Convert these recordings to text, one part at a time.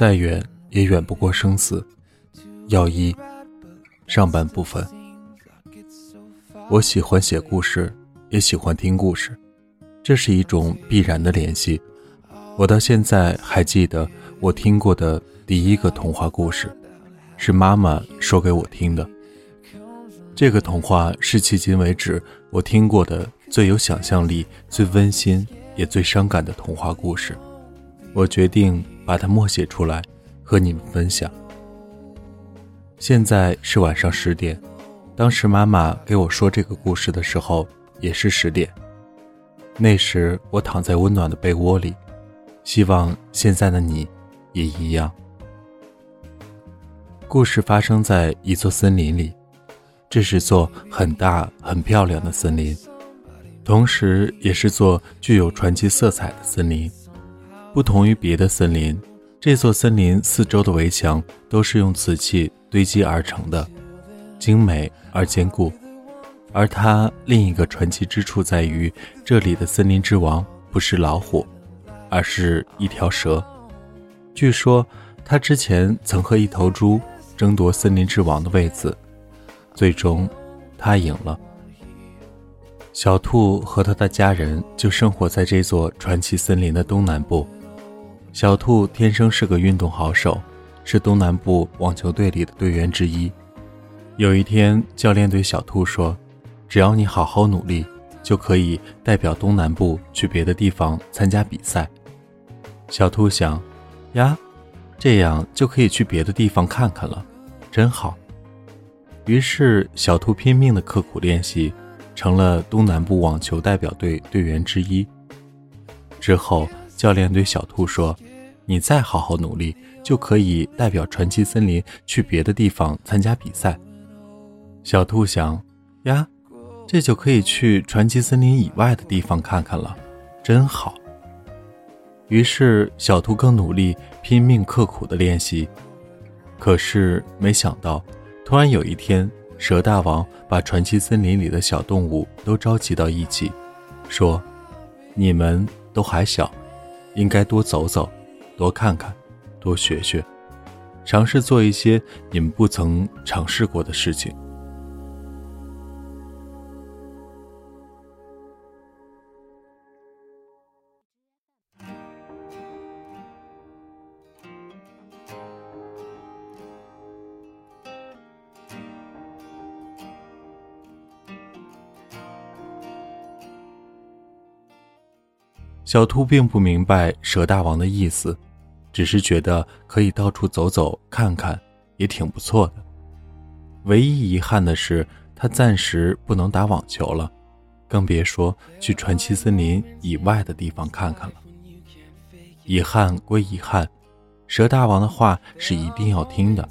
再远也远不过生死。要一上半部分，我喜欢写故事，也喜欢听故事，这是一种必然的联系。我到现在还记得我听过的第一个童话故事，是妈妈说给我听的。这个童话是迄今为止我听过的最有想象力、最温馨也最伤感的童话故事。我决定把它默写出来，和你们分享。现在是晚上十点，当时妈妈给我说这个故事的时候也是十点。那时我躺在温暖的被窝里，希望现在的你也一样。故事发生在一座森林里，这是座很大很漂亮的森林，同时也是座具有传奇色彩的森林。不同于别的森林，这座森林四周的围墙都是用瓷器堆积而成的，精美而坚固。而它另一个传奇之处在于，这里的森林之王不是老虎，而是一条蛇。据说，他之前曾和一头猪争夺森林之王的位子，最终，他赢了。小兔和他的家人就生活在这座传奇森林的东南部。小兔天生是个运动好手，是东南部网球队里的队员之一。有一天，教练对小兔说：“只要你好好努力，就可以代表东南部去别的地方参加比赛。”小兔想：“呀，这样就可以去别的地方看看了，真好。”于是，小兔拼命的刻苦练习，成了东南部网球代表队队员之一。之后，教练对小兔说：“你再好好努力，就可以代表传奇森林去别的地方参加比赛。”小兔想：“呀，这就可以去传奇森林以外的地方看看了，真好。”于是，小兔更努力、拼命、刻苦的练习。可是，没想到，突然有一天，蛇大王把传奇森林里的小动物都召集到一起，说：“你们都还小。”应该多走走，多看看，多学学，尝试做一些你们不曾尝试过的事情。小兔并不明白蛇大王的意思，只是觉得可以到处走走看看，也挺不错的。唯一遗憾的是，他暂时不能打网球了，更别说去传奇森林以外的地方看看了。遗憾归遗憾，蛇大王的话是一定要听的，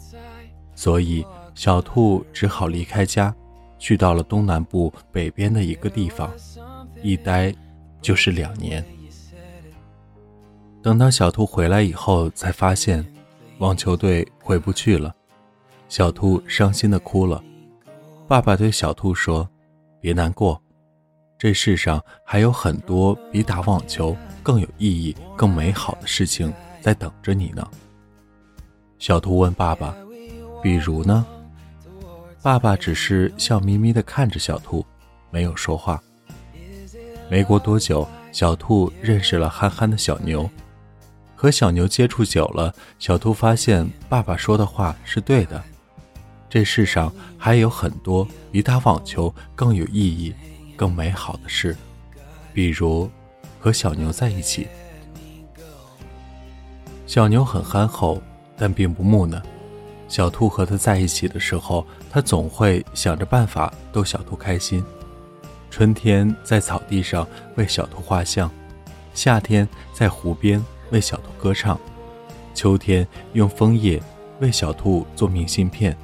所以小兔只好离开家，去到了东南部北边的一个地方，一待就是两年。等到小兔回来以后，才发现网球队回不去了。小兔伤心的哭了。爸爸对小兔说：“别难过，这世上还有很多比打网球更有意义、更美好的事情在等着你呢。”小兔问爸爸：“比如呢？”爸爸只是笑眯眯的看着小兔，没有说话。没过多久，小兔认识了憨憨的小牛。和小牛接触久了，小兔发现爸爸说的话是对的。这世上还有很多比打网球更有意义、更美好的事，比如和小牛在一起。小牛很憨厚，但并不木讷。小兔和他在一起的时候，他总会想着办法逗小兔开心。春天在草地上为小兔画像，夏天在湖边。为小兔歌唱，秋天用枫叶为小兔做明信片，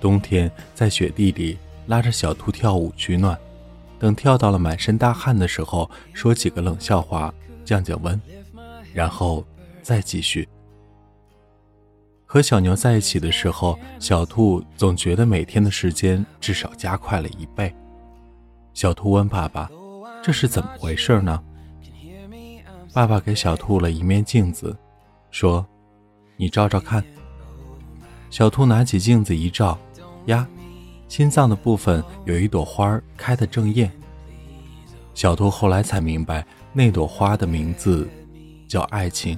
冬天在雪地里拉着小兔跳舞取暖，等跳到了满身大汗的时候，说几个冷笑话降降温，然后再继续。和小牛在一起的时候，小兔总觉得每天的时间至少加快了一倍。小兔问爸爸：“这是怎么回事呢？”爸爸给小兔了一面镜子，说：“你照照看。”小兔拿起镜子一照，呀，心脏的部分有一朵花开得正艳。小兔后来才明白，那朵花的名字叫爱情。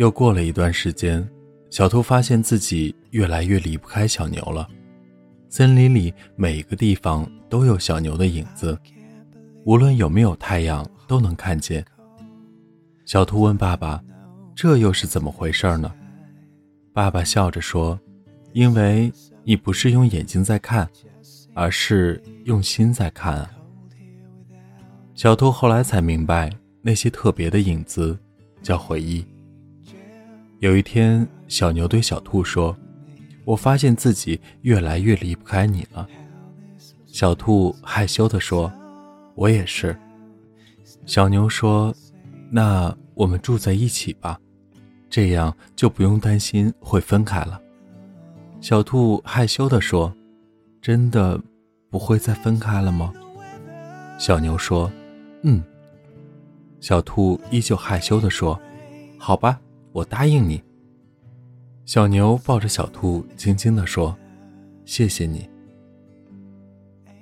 又过了一段时间，小兔发现自己越来越离不开小牛了。森林里每一个地方都有小牛的影子，无论有没有太阳都能看见。小兔问爸爸：“这又是怎么回事呢？”爸爸笑着说：“因为你不是用眼睛在看，而是用心在看。”小兔后来才明白，那些特别的影子叫回忆。有一天，小牛对小兔说：“我发现自己越来越离不开你了。”小兔害羞地说：“我也是。”小牛说：“那我们住在一起吧，这样就不用担心会分开了。”小兔害羞地说：“真的不会再分开了吗？”小牛说：“嗯。”小兔依旧害羞地说：“好吧。”我答应你。小牛抱着小兔，轻轻地说：“谢谢你。”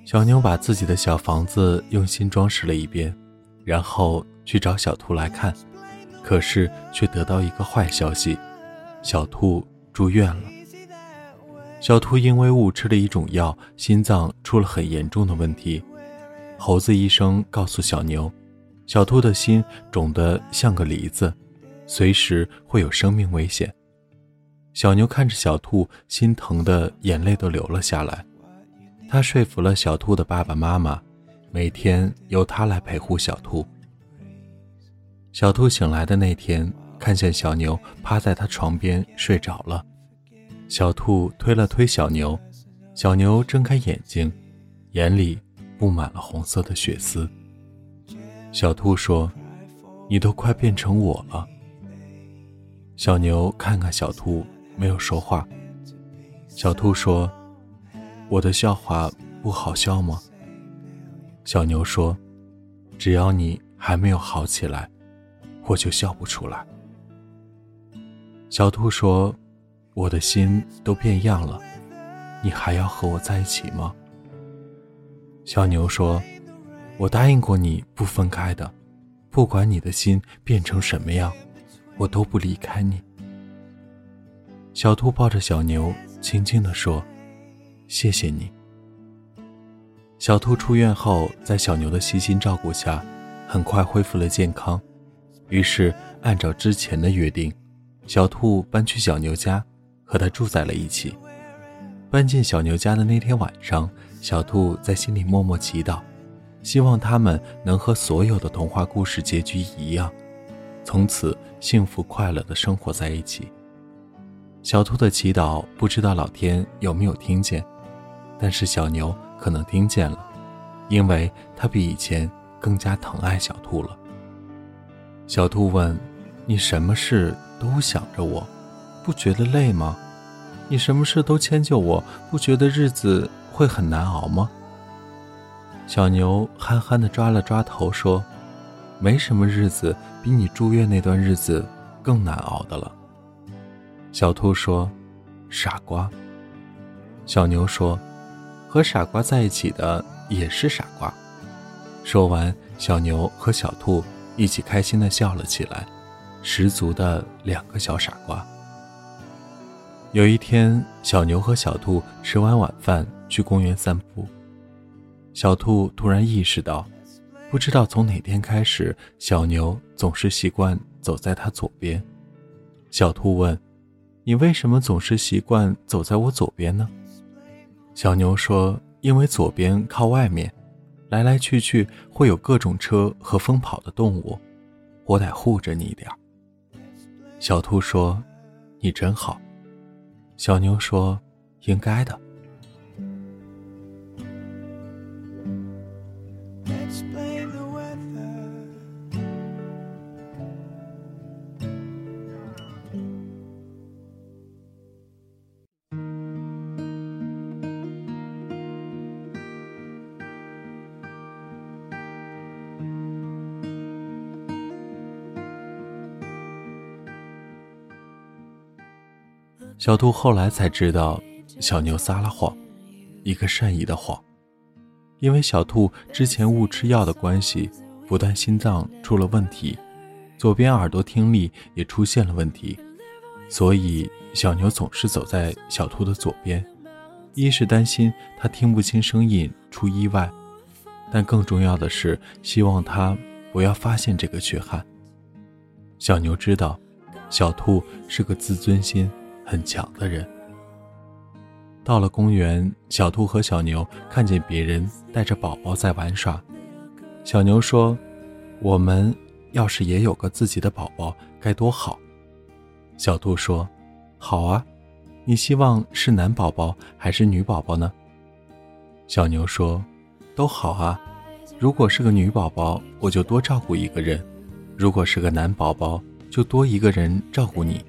小牛把自己的小房子用心装饰了一遍，然后去找小兔来看，可是却得到一个坏消息：小兔住院了。小兔因为误吃了一种药，心脏出了很严重的问题。猴子医生告诉小牛，小兔的心肿得像个梨子。随时会有生命危险。小牛看着小兔，心疼的眼泪都流了下来。他说服了小兔的爸爸妈妈，每天由他来陪护小兔。小兔醒来的那天，看见小牛趴在他床边睡着了。小兔推了推小牛，小牛睁开眼睛，眼里布满了红色的血丝。小兔说：“你都快变成我了。”小牛看看小兔，没有说话。小兔说：“我的笑话不好笑吗？”小牛说：“只要你还没有好起来，我就笑不出来。”小兔说：“我的心都变样了，你还要和我在一起吗？”小牛说：“我答应过你不分开的，不管你的心变成什么样。”我都不离开你。小兔抱着小牛，轻轻地说：“谢谢你。”小兔出院后，在小牛的细心照顾下，很快恢复了健康。于是，按照之前的约定，小兔搬去小牛家，和他住在了一起。搬进小牛家的那天晚上，小兔在心里默默祈祷，希望他们能和所有的童话故事结局一样。从此幸福快乐的生活在一起。小兔的祈祷不知道老天有没有听见，但是小牛可能听见了，因为他比以前更加疼爱小兔了。小兔问：“你什么事都想着我，不觉得累吗？你什么事都迁就我，不觉得日子会很难熬吗？”小牛憨憨地抓了抓头说。没什么日子比你住院那段日子更难熬的了。小兔说：“傻瓜。”小牛说：“和傻瓜在一起的也是傻瓜。”说完，小牛和小兔一起开心的笑了起来，十足的两个小傻瓜。有一天，小牛和小兔吃完晚饭去公园散步，小兔突然意识到。不知道从哪天开始，小牛总是习惯走在它左边。小兔问：“你为什么总是习惯走在我左边呢？”小牛说：“因为左边靠外面，来来去去会有各种车和疯跑的动物，我得护着你一点。”小兔说：“你真好。”小牛说：“应该的。”小兔后来才知道，小牛撒了谎，一个善意的谎。因为小兔之前误吃药的关系，不但心脏出了问题，左边耳朵听力也出现了问题，所以小牛总是走在小兔的左边。一是担心它听不清声音出意外，但更重要的是希望它不要发现这个缺憾。小牛知道，小兔是个自尊心很强的人。到了公园，小兔和小牛看见别人带着宝宝在玩耍。小牛说：“我们要是也有个自己的宝宝，该多好。”小兔说：“好啊，你希望是男宝宝还是女宝宝呢？”小牛说：“都好啊。如果是个女宝宝，我就多照顾一个人；如果是个男宝宝，就多一个人照顾你。”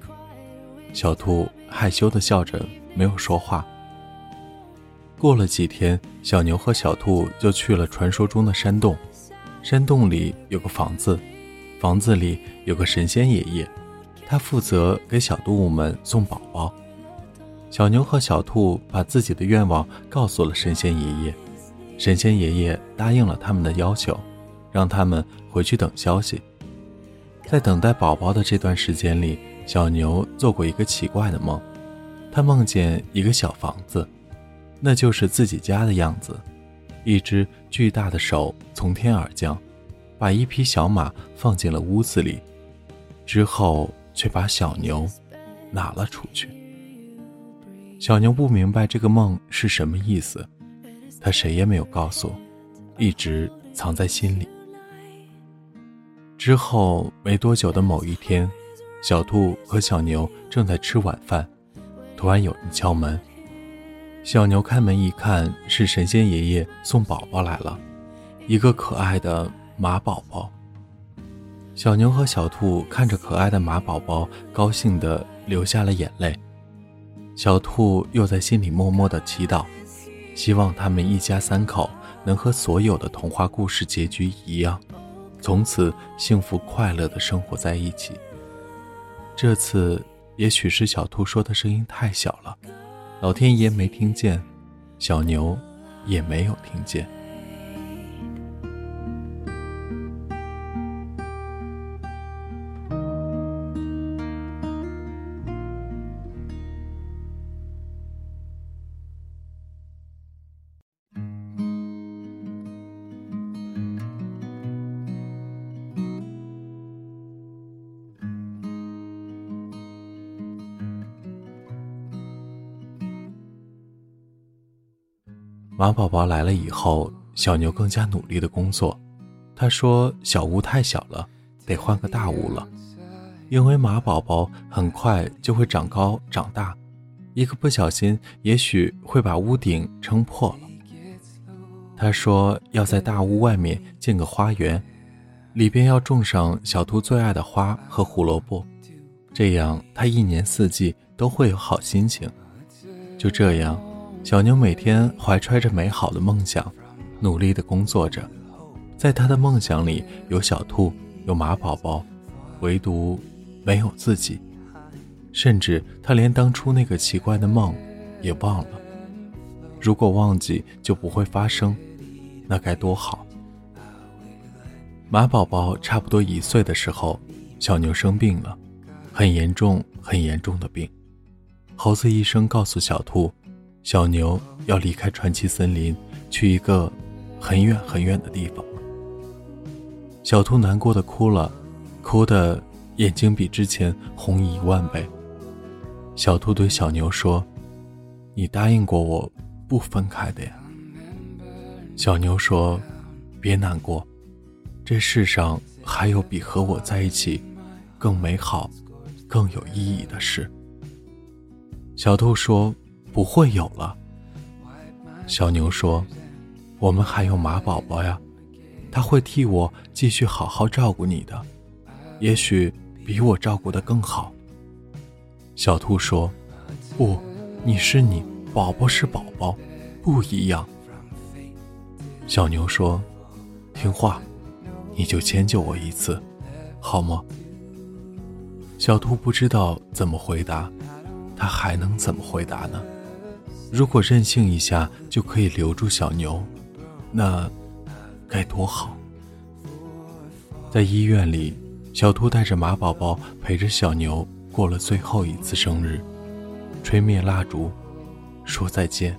小兔害羞的笑着，没有说话。过了几天，小牛和小兔就去了传说中的山洞。山洞里有个房子，房子里有个神仙爷爷，他负责给小动物们送宝宝。小牛和小兔把自己的愿望告诉了神仙爷爷，神仙爷爷答应了他们的要求，让他们回去等消息。在等待宝宝的这段时间里，小牛做过一个奇怪的梦，他梦见一个小房子。那就是自己家的样子，一只巨大的手从天而降，把一匹小马放进了屋子里，之后却把小牛拿了出去。小牛不明白这个梦是什么意思，他谁也没有告诉，一直藏在心里。之后没多久的某一天，小兔和小牛正在吃晚饭，突然有人敲门。小牛开门一看，是神仙爷爷送宝宝来了，一个可爱的马宝宝。小牛和小兔看着可爱的马宝宝，高兴的流下了眼泪。小兔又在心里默默的祈祷，希望他们一家三口能和所有的童话故事结局一样，从此幸福快乐的生活在一起。这次，也许是小兔说的声音太小了。老天爷没听见，小牛也没有听见。马宝宝来了以后，小牛更加努力的工作。他说：“小屋太小了，得换个大屋了，因为马宝宝很快就会长高长大，一个不小心，也许会把屋顶撑破了。”他说：“要在大屋外面建个花园，里边要种上小兔最爱的花和胡萝卜，这样它一年四季都会有好心情。”就这样。小牛每天怀揣着美好的梦想，努力的工作着。在他的梦想里，有小兔，有马宝宝，唯独没有自己。甚至他连当初那个奇怪的梦也忘了。如果忘记就不会发生，那该多好。马宝宝差不多一岁的时候，小牛生病了，很严重、很严重的病。猴子医生告诉小兔。小牛要离开传奇森林，去一个很远很远的地方。小兔难过的哭了，哭的眼睛比之前红一万倍。小兔对小牛说：“你答应过我，不分开的呀。”小牛说：“别难过，这世上还有比和我在一起更美好、更有意义的事。”小兔说。不会有了，小牛说：“我们还有马宝宝呀，他会替我继续好好照顾你的，也许比我照顾的更好。”小兔说：“不，你是你，宝宝是宝宝，不一样。”小牛说：“听话，你就迁就我一次，好吗？”小兔不知道怎么回答。他还能怎么回答呢？如果任性一下就可以留住小牛，那该多好！在医院里，小兔带着马宝宝陪着小牛过了最后一次生日，吹灭蜡烛，说再见。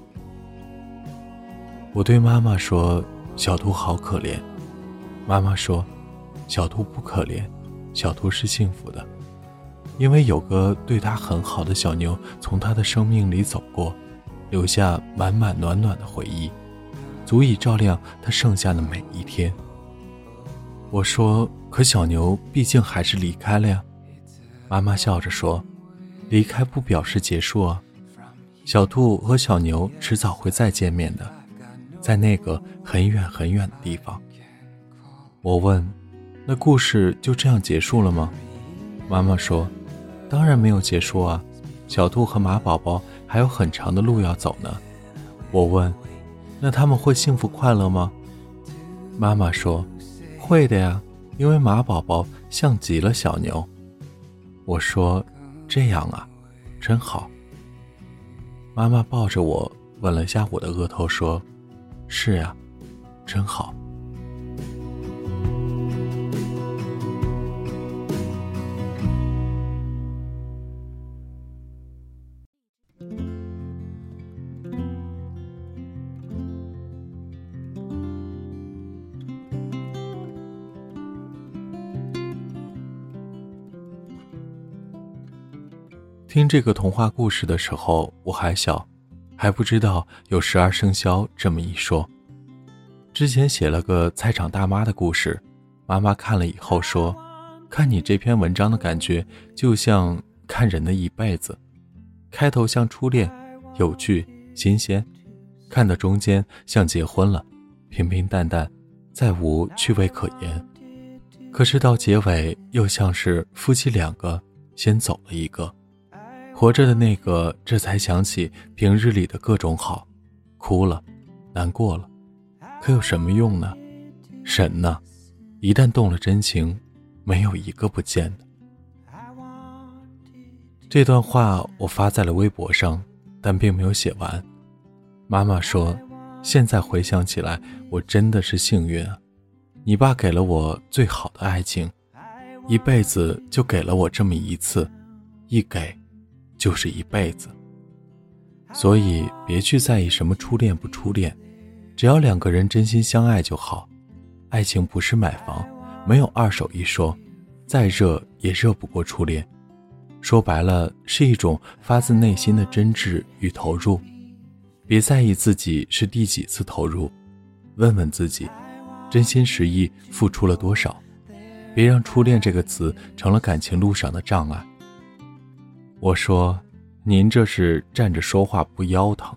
我对妈妈说：“小兔好可怜。”妈妈说：“小兔不可怜，小兔是幸福的，因为有个对它很好的小牛从它的生命里走过。”留下满满暖暖的回忆，足以照亮他剩下的每一天。我说：“可小牛毕竟还是离开了呀。”妈妈笑着说：“离开不表示结束啊，小兔和小牛迟早会再见面的，在那个很远很远的地方。”我问：“那故事就这样结束了吗？”妈妈说：“当然没有结束啊，小兔和马宝宝。”还有很长的路要走呢，我问：“那他们会幸福快乐吗？”妈妈说：“会的呀，因为马宝宝像极了小牛。”我说：“这样啊，真好。”妈妈抱着我吻了下我的额头，说：“是呀，真好。”听这个童话故事的时候，我还小，还不知道有十二生肖这么一说。之前写了个菜场大妈的故事，妈妈看了以后说：“看你这篇文章的感觉，就像看人的一辈子。开头像初恋，有趣新鲜；看到中间像结婚了，平平淡淡，再无趣味可言。可是到结尾又像是夫妻两个先走了一个。”活着的那个，这才想起平日里的各种好，哭了，难过了，可有什么用呢？神呢？一旦动了真情，没有一个不见的。这段话我发在了微博上，但并没有写完。妈妈说：“现在回想起来，我真的是幸运啊！你爸给了我最好的爱情，一辈子就给了我这么一次，一给。”就是一辈子，所以别去在意什么初恋不初恋，只要两个人真心相爱就好。爱情不是买房，没有二手一说，再热也热不过初恋。说白了，是一种发自内心的真挚与投入。别在意自己是第几次投入，问问自己，真心实意付出了多少。别让初恋这个词成了感情路上的障碍。我说：“您这是站着说话不腰疼。”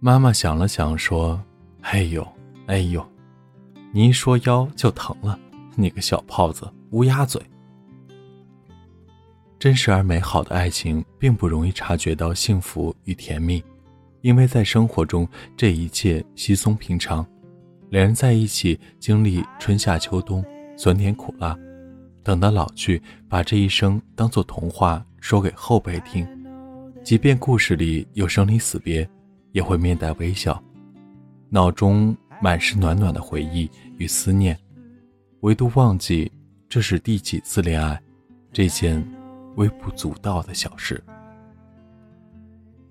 妈妈想了想说：“哎呦，哎呦，你一说腰就疼了，你个小泡子，乌鸦嘴。”真实而美好的爱情并不容易察觉到幸福与甜蜜，因为在生活中这一切稀松平常。两人在一起经历春夏秋冬，酸甜苦辣，等到老去，把这一生当做童话。说给后辈听，即便故事里有生离死别，也会面带微笑，脑中满是暖暖的回忆与思念，唯独忘记这是第几次恋爱，这件微不足道的小事。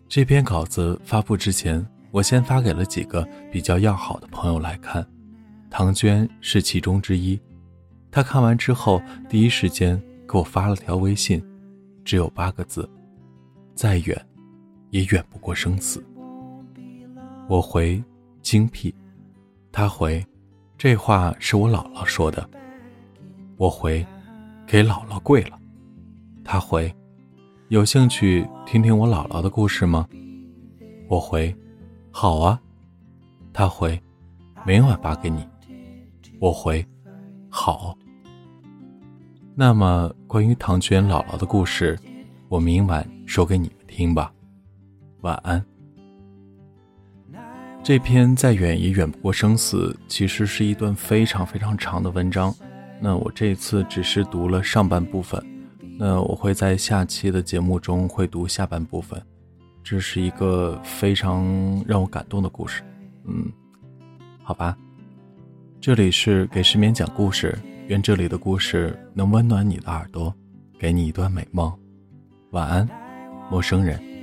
这篇稿子发布之前，我先发给了几个比较要好的朋友来看，唐娟是其中之一。她看完之后，第一时间给我发了条微信。只有八个字，再远，也远不过生死。我回精辟，他回，这话是我姥姥说的。我回，给姥姥跪了。他回，有兴趣听听我姥姥的故事吗？我回，好啊。他回，明晚发给你。我回，好。那么，关于唐娟姥姥的故事，我明晚说给你们听吧。晚安。这篇再远也远不过生死，其实是一段非常非常长的文章。那我这次只是读了上半部分，那我会在下期的节目中会读下半部分，这是一个非常让我感动的故事。嗯，好吧，这里是给失眠讲故事，愿这里的故事能温暖你的耳朵，给你一段美梦。晚安，陌生人。